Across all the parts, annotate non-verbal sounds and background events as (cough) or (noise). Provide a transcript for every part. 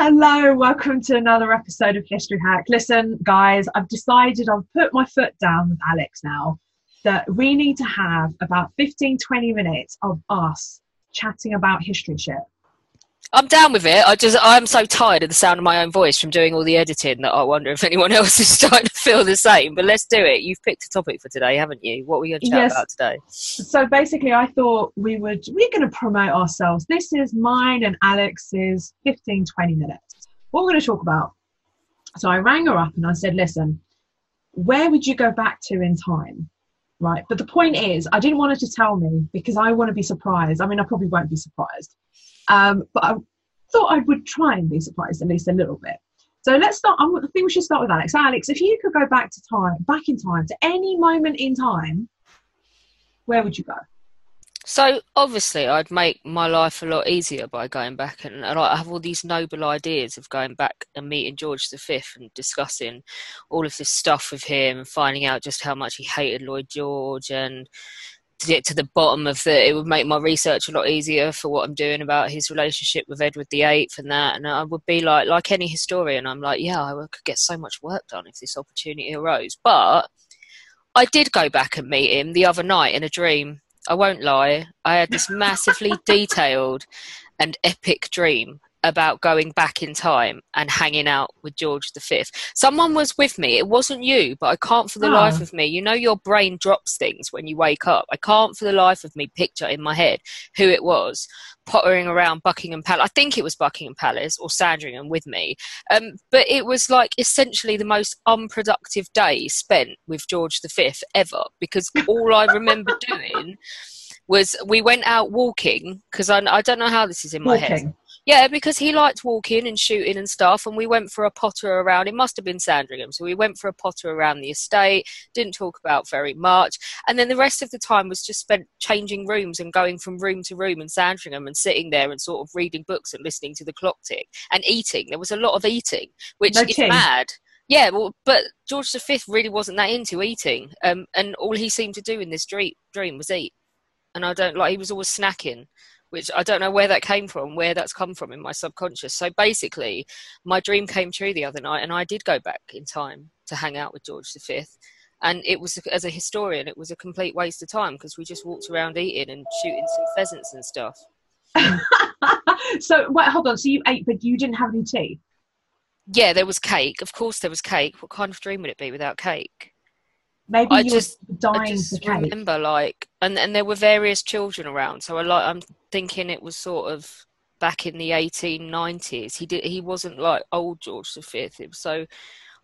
Hello, welcome to another episode of History Hack. Listen, guys, I've decided I've put my foot down with Alex now that we need to have about 15 20 minutes of us chatting about history shit. I'm down with it. I just I'm so tired of the sound of my own voice from doing all the editing that I wonder if (laughs) anyone else is starting to feel the same. But let's do it. You've picked a topic for today, haven't you? What were we going to chat Yes. about today? So basically, I thought we would, we're going to promote ourselves. This is mine and Alex's 15 20 minutes. What we're going to talk about. So I rang her up and I said, listen, where would you go back to in time? Right. But the point is, I didn't want her to tell me because I want to be surprised. I mean, I probably won't be surprised. Um, but I thought I would try and be surprised at least a little bit. So let's start. I'm- think we should start with Alex. Alex, if you could go back to time, back in time, to any moment in time, where would you go? So obviously, I'd make my life a lot easier by going back, and, and I have all these noble ideas of going back and meeting George V and discussing all of this stuff with him, and finding out just how much he hated Lloyd George, and to get to the bottom of the. It would make my research a lot easier for what I'm doing about his relationship with Edward VIII and that. And I would be like, like any historian, I'm like, yeah, I could get so much work done if this opportunity arose, but. I did go back and meet him the other night in a dream. I won't lie. I had this massively (laughs) detailed and epic dream about going back in time and hanging out with George V. Someone was with me. It wasn't you, but I can't for the Oh. life of me. You know, your brain drops things when you wake up. I can't for the life of me picture in my head who it was pottering around Buckingham Palace. I think it was Buckingham Palace or Sandringham with me. Um, but it was like essentially the most unproductive day spent with George V ever because all I remember (laughs) doing was we went out walking because I, I don't know how this is in my head. Yeah, because he liked walking and shooting and stuff, and we went for a potter around. It must have been Sandringham, so we went for a potter around the estate. Didn't talk about very much, and then the rest of the time was just spent changing rooms and going from room to room in Sandringham and sitting there and sort of reading books and listening to the clock tick and eating. There was a lot of eating, which No is tea. mad. Yeah, well, but George V really wasn't that into eating, um, and all he seemed to do in this dream, dream was eat. And I don't like. He was always snacking, which I don't know where that came from, where that's come from in my subconscious. So basically, my dream came true the other night, and I did go back in time to hang out with George V. And it was, as a historian, it was a complete waste of time because we just walked around eating and shooting some pheasants and stuff. (laughs) so wait, hold on. So you ate, but you didn't have any tea. Yeah, there was cake. Of course, there was cake. What kind of dream would it be without cake? Maybe I you just- were dying I just cake. remember like, and and there were various children around. So I like, I'm thinking it was sort of back in the 1890s. He did, he wasn't like old George V. It was so,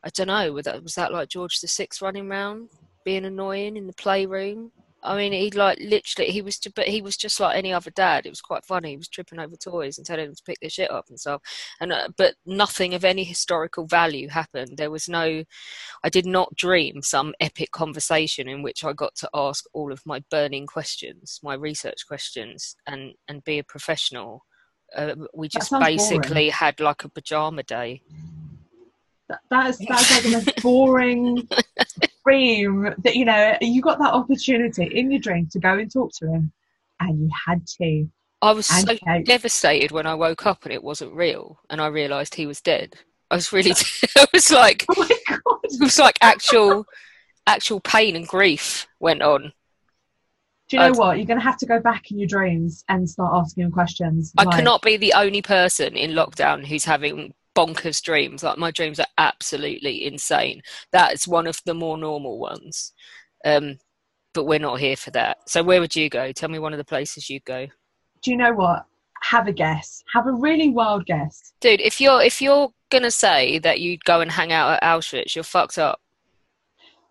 I don't know. Was that was that like George the VI running around being annoying in the playroom? I mean, he like literally he was, but he was just like any other dad. It was quite funny. He was tripping over toys and telling them to pick their shit up and stuff. And uh, but nothing of any historical value happened. There was no I did not dream some epic conversation in which I got to ask all of my burning questions, my research questions, and and be a professional. Uh, we just sounds boring. basically had like a pajama day. That, that is that's like the most boring (laughs) dream that you know you got that opportunity in your dream to go and talk to him, and you had to. I was And so devastated when I woke up and it wasn't real, and I realised he was dead. I was really, (laughs) (laughs) I was like, Oh my god! it was like actual, actual pain and grief went on. Do you know I'd- what? You're going to have to go back in your dreams and start asking questions. I like- cannot be the only person in lockdown who's having bonkers dreams. Like my dreams are absolutely insane. That's one of the more normal ones. Um, but we're not here for that. So where would you go? Tell me one of the places you'd go. Do you know what? Have a guess. Have a really wild guess. Dude, if you're if you're gonna say that you'd go and hang out at Auschwitz, you're fucked up.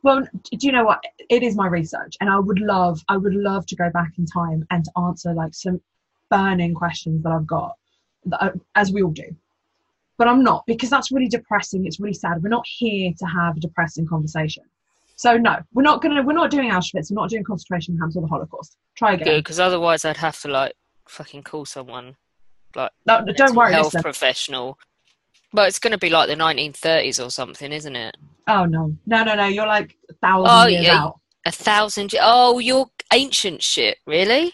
Well, do you know what? It is my research, and I would love, I would love to go back in time and to answer like some burning questions that I've got, that I- as we all do. But I'm not because that's really depressing. It's really sad. We're not here to have a depressing conversation. So no, we're not gonna. We're not doing Auschwitz. We're not doing concentration camps or the Holocaust. Try again. Good, because otherwise I'd have to like fucking call someone like No, don't worry. health Listen. professional. But it's gonna be like the 1930s or something, isn't it? Oh no, no, no, no. You're like a thousand Oh, years yeah. out. A thousand. Oh, you're ancient shit, really?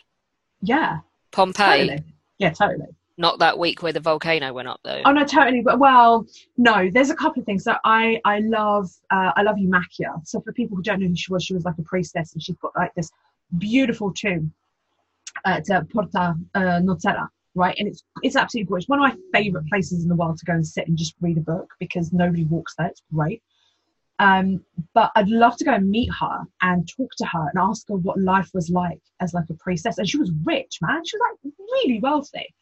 Yeah, Pompeii. totally. Yeah, totally. Not that week where the volcano went up though. Oh no, totally. But well, no. There's a couple of things. So I, I love, uh, I love Eumachia. So for people who don't know who she was, she was like a priestess, and she's got like this beautiful tomb at uh, Porta uh, Nocera, right? And it's it's absolutely gorgeous. One of my favorite places in the world to go and sit and just read a book because nobody walks there. It's great. Um, but I'd love to go and meet her and talk to her and ask her what life was like as like a priestess. And she was rich, man. She was like really wealthy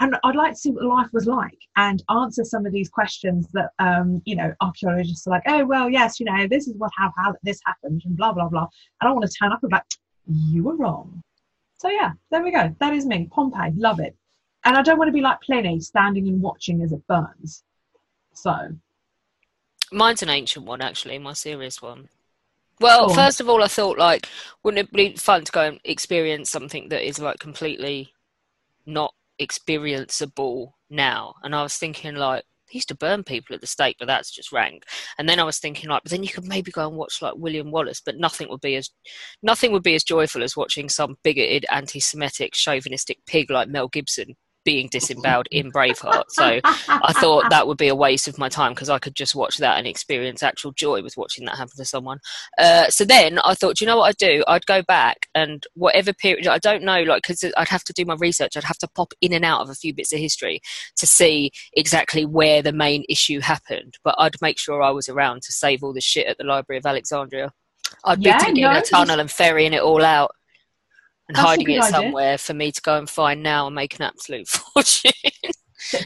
and I'd like to see what life was like and answer some of these questions that um, you know archaeologists are like, oh well, yes, you know this is what how how this happened and blah blah blah. And I don't want to turn up and be like, you were wrong. So yeah, there we go. That is me, Pompeii. Love it, and I don't want to be like Pliny, standing and watching as it burns. So Mine's an ancient one, actually, my serious one. Well, on. first of all, I thought like, wouldn't it be fun to go and experience something that is like completely not experienceable now? And I was thinking like, he used to burn people at the stake, but that's just rank. And then I was thinking like, but then you could maybe go and watch like William Wallace, but nothing would be as nothing would be as joyful as watching some bigoted, anti-Semitic, chauvinistic pig like Mel Gibson being disemboweled in Braveheart. So I (laughs) thought that would be a waste of my time because I could just watch that and experience actual joy with watching that happen to someone. Uh, so then I thought, do you know what I'd do? I'd go back and whatever period, I don't know, like, because I'd have to do my research, I'd have to pop in and out of a few bits of history to see exactly where the main issue happened. But I'd make sure I was around to save all the shit at the Library of Alexandria. I'd Yeah, be digging no, a tunnel and ferrying it all out. And That's hiding it idea. somewhere for me to go and find now and make an absolute (laughs) fortune.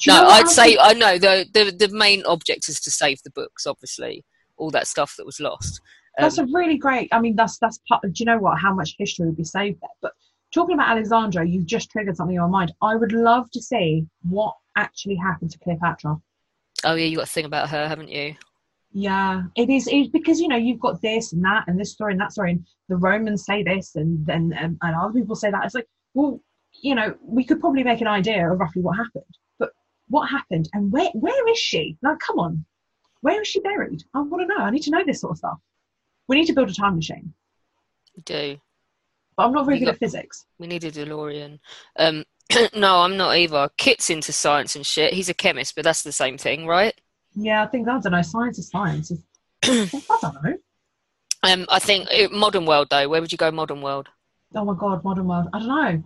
No, I'd say I know the, the the main object is to save the books, obviously, all that stuff that was lost. That's Um, a really great. I mean, that's that's part. Do you know what? How much history would be saved there? But talking about Alexandra, you've just triggered something in my mind. I would love to see what actually happened to Cleopatra. oh yeah, you got a thing about her, haven't you? Yeah, it is. It's because you know you've got this and that and this story and that story, and the Romans say this and and and, and other people say that. It's like, well, you know, we could probably make an idea of roughly what happened, but what happened and where where is she? Like, come on, where is she buried? I want to know. I need to know this sort of stuff. We need to build a time machine, We do. but I'm not very You good got- at physics. We need a DeLorean. Um, (clears throat) no, I'm not either. Kit's into science and shit. He's a chemist, but that's the same thing, right? Yeah, I think I don't know. Science is science. (clears throat) I don't know. Um, I think uh, modern world though. Where would you go? Modern world. Oh my god, modern world. I don't know.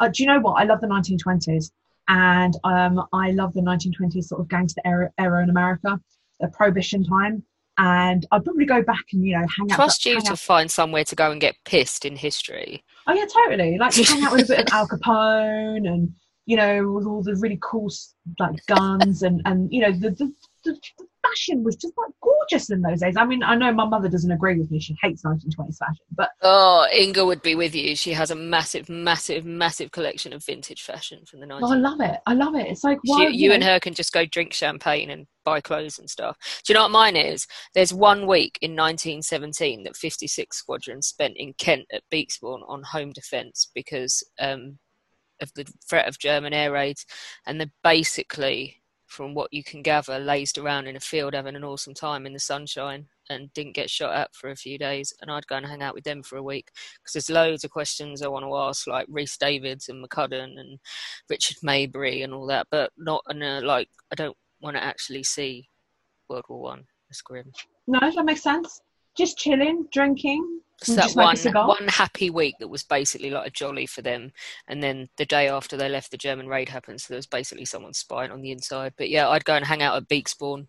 Uh, do you know what? I love the 1920s, and um, I love the 1920s sort of gangster era, era in America, the Prohibition time. And I'd probably go back and you know hang out. Trust you to out- find somewhere to go and get pissed in history. Oh yeah, totally. Like hang out with a bit of (laughs) Al Capone, and you know, with all the really cool like guns, and and you know the the, the, the fashion was just like gorgeous in those days. I mean, I know my mother doesn't agree with me; she hates 1920s fashion, but Oh, Inga would be with you. She has a massive, massive, massive collection of vintage fashion from the 90s. oh, I love it. I love it. It's like why you know, and her can just go drink champagne and buy clothes and stuff. Do you know what mine is? There's one week in 1917 that 56 Squadron spent in Kent at Bekesbourne on home defence because um, of the threat of German air raids, and they're basically, from what you can gather, lazed around in a field having an awesome time in the sunshine and didn't get shot at for a few days. And I'd go and hang out with them for a week because there's loads of questions I want to ask, like Rhys Davids and McCudden and Richard Maybery and all that, but not in a like. I don't want to actually see World War One. It's grim. No, that makes sense. Just chilling, drinking, So that just smoke a one one happy week that was basically like a jolly for them, and then the day after they left, the German raid happened. So there was basically someone spying on the inside. But yeah, I'd go and hang out at Bekesbourne.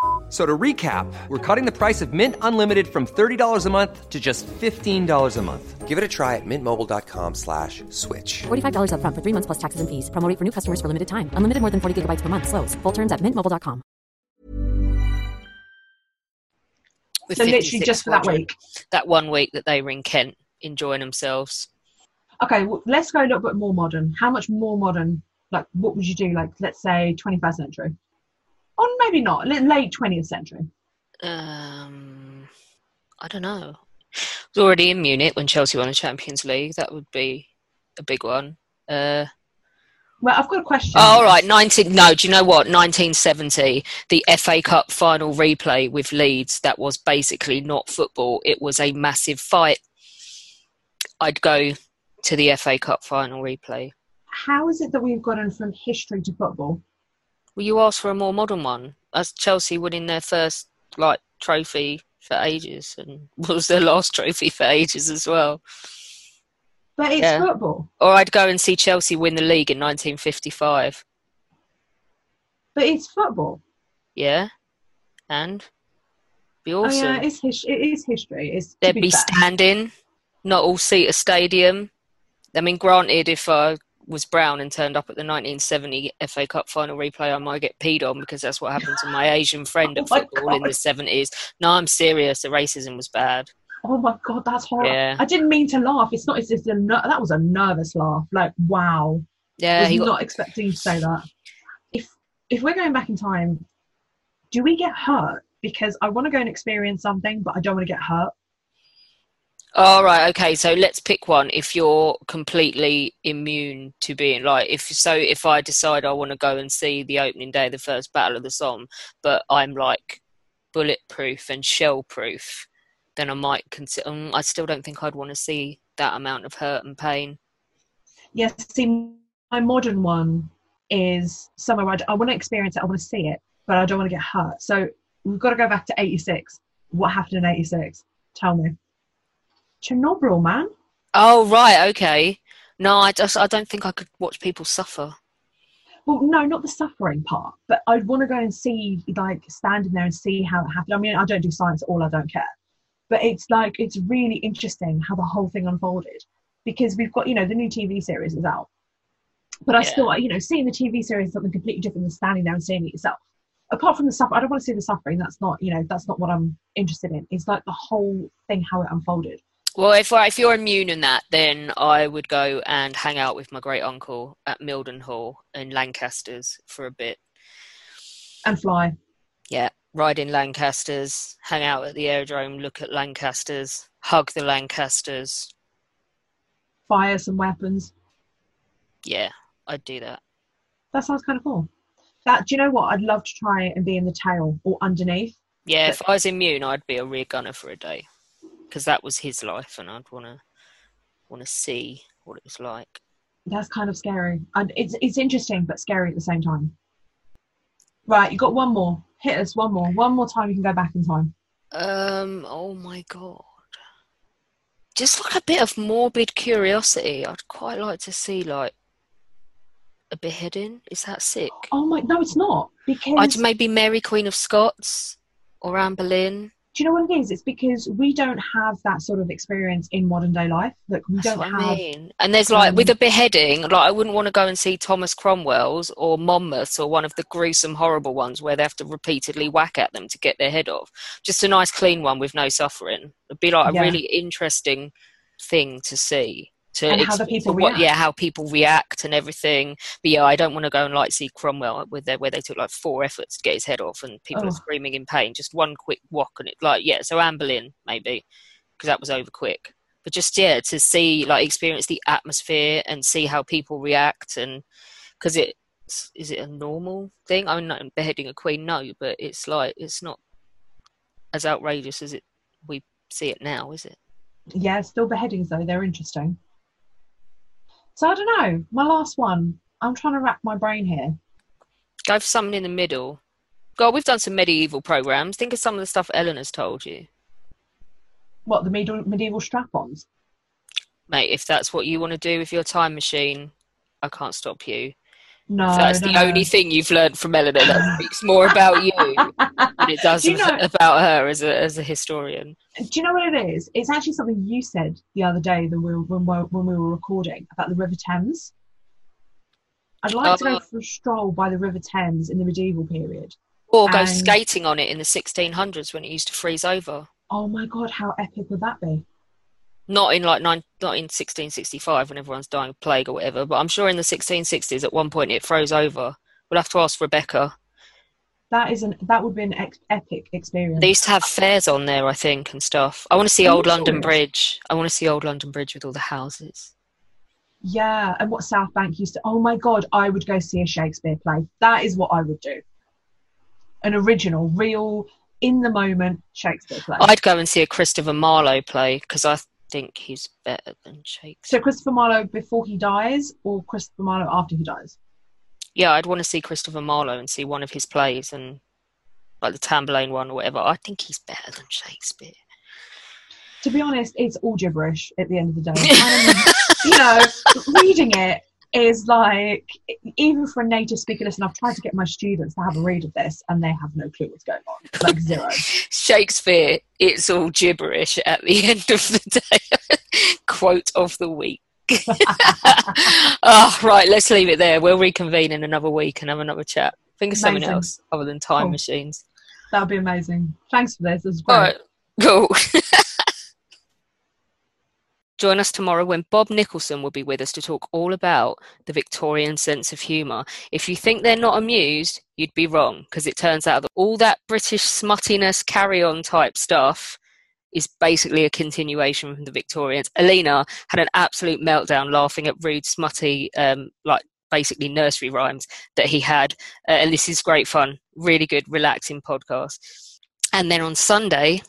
F- So to recap, we're cutting the price of Mint Unlimited from $30 a month to just $15 a month. Give it a try at mintmobile.com slash switch. $45 upfront for three months plus taxes and fees. Promo rate for new customers for limited time. Unlimited more than 40 gigabytes per month. Slows. Full terms at mintmobile.com. With So literally just for that week. That one week that they were in Kent enjoying themselves. Okay, well, let's go a little bit more modern. How much more modern? Like, what would you do? Like, let's say 21st century, or maybe not, late 20th century. Um, I don't know. I was already in Munich when Chelsea won the Champions League. That would be a big one. Uh, Well, I've got a question. oh, all right, 19. No, do you know what? 1970, the FA Cup final replay with Leeds. That was basically not football. It was a massive fight. I'd go to the FA Cup final replay. How is it that we've gotten from history to football? Well, you asked for a more modern one. As Chelsea winning their first like trophy for ages, and (laughs) was their last trophy for ages as well. But it's Yeah. football. Or I'd go and see Chelsea win the league in 1955. But it's football. Yeah, and be awesome. Oh, yeah, it's his- it is history. It's There'd be be standing, not all seat a stadium. I mean, granted, if I was brown and turned up at the 1970 FA Cup final replay, I might get peed on because that's what happened to my Asian friend (laughs) Oh at my football in the 70s. No, I'm serious. The racism was bad. Oh my god, that's horrible. Yeah. I didn't mean to laugh. It's not. It's just a ner- that was a nervous laugh. Like wow, Yeah, was he got not expecting you to say that. If if we're going back in time, do we get hurt? Because I want to go and experience something, but I don't want to get hurt. All right, okay. So let's pick one. If you're completely immune to being like, if so, if I decide I want to go and see the opening day of the first Battle of the Somme, but I'm like bulletproof and shell proof, then I might consider. Um, I still don't think I'd want to see that amount of hurt and pain. Yes, see, my modern one is somewhere I, I want to experience it. I want to see it, but I don't want to get hurt. So we've got to go back to '86. What happened in '86? Tell me. Chernobyl, man. Oh right, okay. No, I just I don't think I could watch people suffer. Well, no, not the suffering part, but I'd want to go and see, like, standing there and see how it happened. I mean, I don't do science at all, I don't care. But it's like, it's really interesting how the whole thing unfolded because we've got, you know, the new TV series is out. But I Yeah. still, you know, seeing the TV series is something completely different than standing there and seeing it yourself. Apart from the suffering, I don't want to see the suffering. That's not, you know, that's not what I'm interested in. It's like the whole thing, how it unfolded. Well, if I- if you're immune in that, then I would go and hang out with my great uncle at Mildenhall in Lancasters for a bit. And fly. Yeah, ride in Lancasters, hang out at the aerodrome, look at Lancasters, hug the Lancasters. fire some weapons. Yeah, I'd do that. That sounds kind of cool. That do you know what? I'd love to try and be in the tail or underneath. Yeah, if I was immune, I'd be a rear gunner for a day because that was his life, and I'd want to want to see what it was like. That's kind of scary. And it's it's interesting but scary at the same time. Right, you got one more. Hit us one more. One more time you can go back in time. Um, oh my god. Just like a bit of morbid curiosity. I'd quite like to see like a beheading. Is that sick? Oh my no, it's not. Because I'd maybe Mary Queen of Scots or Anne Boleyn. Do you know what it is? It's because we don't have that sort of experience in modern day life. Like we That's don't have. I mean. And there's like with um, a beheading, like I wouldn't want to go and see Thomas Cromwell's or Monmouth's or one of the gruesome, horrible ones where they have to repeatedly whack at them to get their head off. Just a nice, clean one with no suffering. It'd be like a Yeah. really interesting thing to see. To And how the people what, yeah, react. how people react and everything. But yeah, I don't want to go and like see Cromwell with their, where they took like four efforts to get his head off and people Oh. are screaming in pain. Just one quick whack and it like yeah. So Anne Boleyn maybe because that was over quick but just yeah to see like experience the atmosphere and see how people react and because it is it a normal thing i'm not beheading a queen no but it's like it's not as outrageous as it we see it now is it Yeah, still beheadings though. They're interesting. So I don't know. My last one. I'm trying to wrap my brain here. go for something in the middle god we've done some medieval programs think of some of the stuff ellen has told you What the medieval medieval strap-ons? mate if that's what you want to do with your time machine i can't stop you No, If that's no, the no. only thing you've learned from Eleanor that speaks more about you (laughs) than it does Do you know- about her as a as a historian. Do you know what it is? It's actually something you said the other day that we were, when, we, were recording about the River Thames. I'd like to Oh. go for a stroll by the River Thames in the medieval period. Or go And- skating on it in the 1600s when it used to freeze over. Oh my god, how epic would that be? Not in like nine, not in 1665 when everyone's dying of plague or whatever, but I'm sure in the 1660s at one point it froze over. We'll have to ask Rebecca. That is an that would be an ex- epic experience. They used to have fairs on there, I think, and stuff. I want to see you Old London serious? Bridge. I want to see Old London Bridge with all the houses. Yeah, and what South Bank used to. Oh my god, I would go see a Shakespeare play. That is what I would do. An original, real, in the moment Shakespeare play. I'd go and see a Christopher Marlowe play because I think he's better than Shakespeare. so Christopher Marlowe before he dies, or Christopher Marlowe after he dies. yeah, I'd want to see Christopher Marlowe and see one of his plays and like the Tamburlaine one or whatever. I think he's better than Shakespeare. To be honest, it's all gibberish at the end of the day. (laughs) You know, reading it is like even for a native speaker. Listen, I've tried to get my students to have a read of this, and they have no clue what's going on. Like zero. (laughs) Shakespeare, it's all gibberish at the (laughs) end of the day. (laughs) Quote of the week. oh, right, let's leave it there. We'll reconvene in another week and have another chat. Think of something else other than time Cool. machines. That would be amazing. Thanks for this. This was great. All right, cool. Join us tomorrow when Bob Nicholson will be with us to talk all about the Victorian sense of humour. If you think they're not amused, you'd be wrong because it turns out that all that British smuttiness, carry on type stuff is basically a continuation from the Victorians. Alina had an absolute meltdown laughing at rude, smutty, um, like basically nursery rhymes that he had. Uh, and this is great fun, really good, relaxing podcast. And then on Sunday,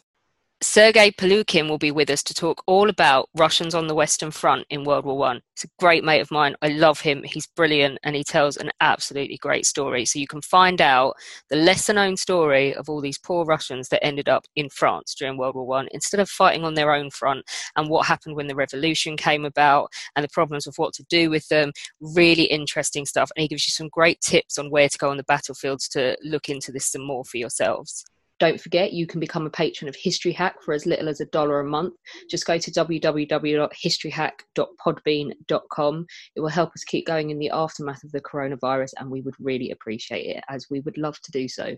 Sergei Pelukin will be with us to talk all about Russians on the Western Front in World War One. He's a great mate of mine. I love him. He's brilliant and he tells an absolutely great story. So you can find out the lesser known story of all these poor Russians that ended up in France during World War One instead of fighting on their own front and what happened when the revolution came about and the problems of what to do with them. Really interesting stuff. And he gives you some great tips on where to go on the battlefields to look into this some more for yourselves. Don't forget, you can become a patron of History Hack for as little as a dollar a month. Just go to www.historyhack.podbean.com. It will help us keep going in the aftermath of the coronavirus, and we would really appreciate it, as we would love to do so.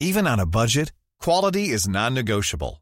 Even on a budget, quality is non-negotiable.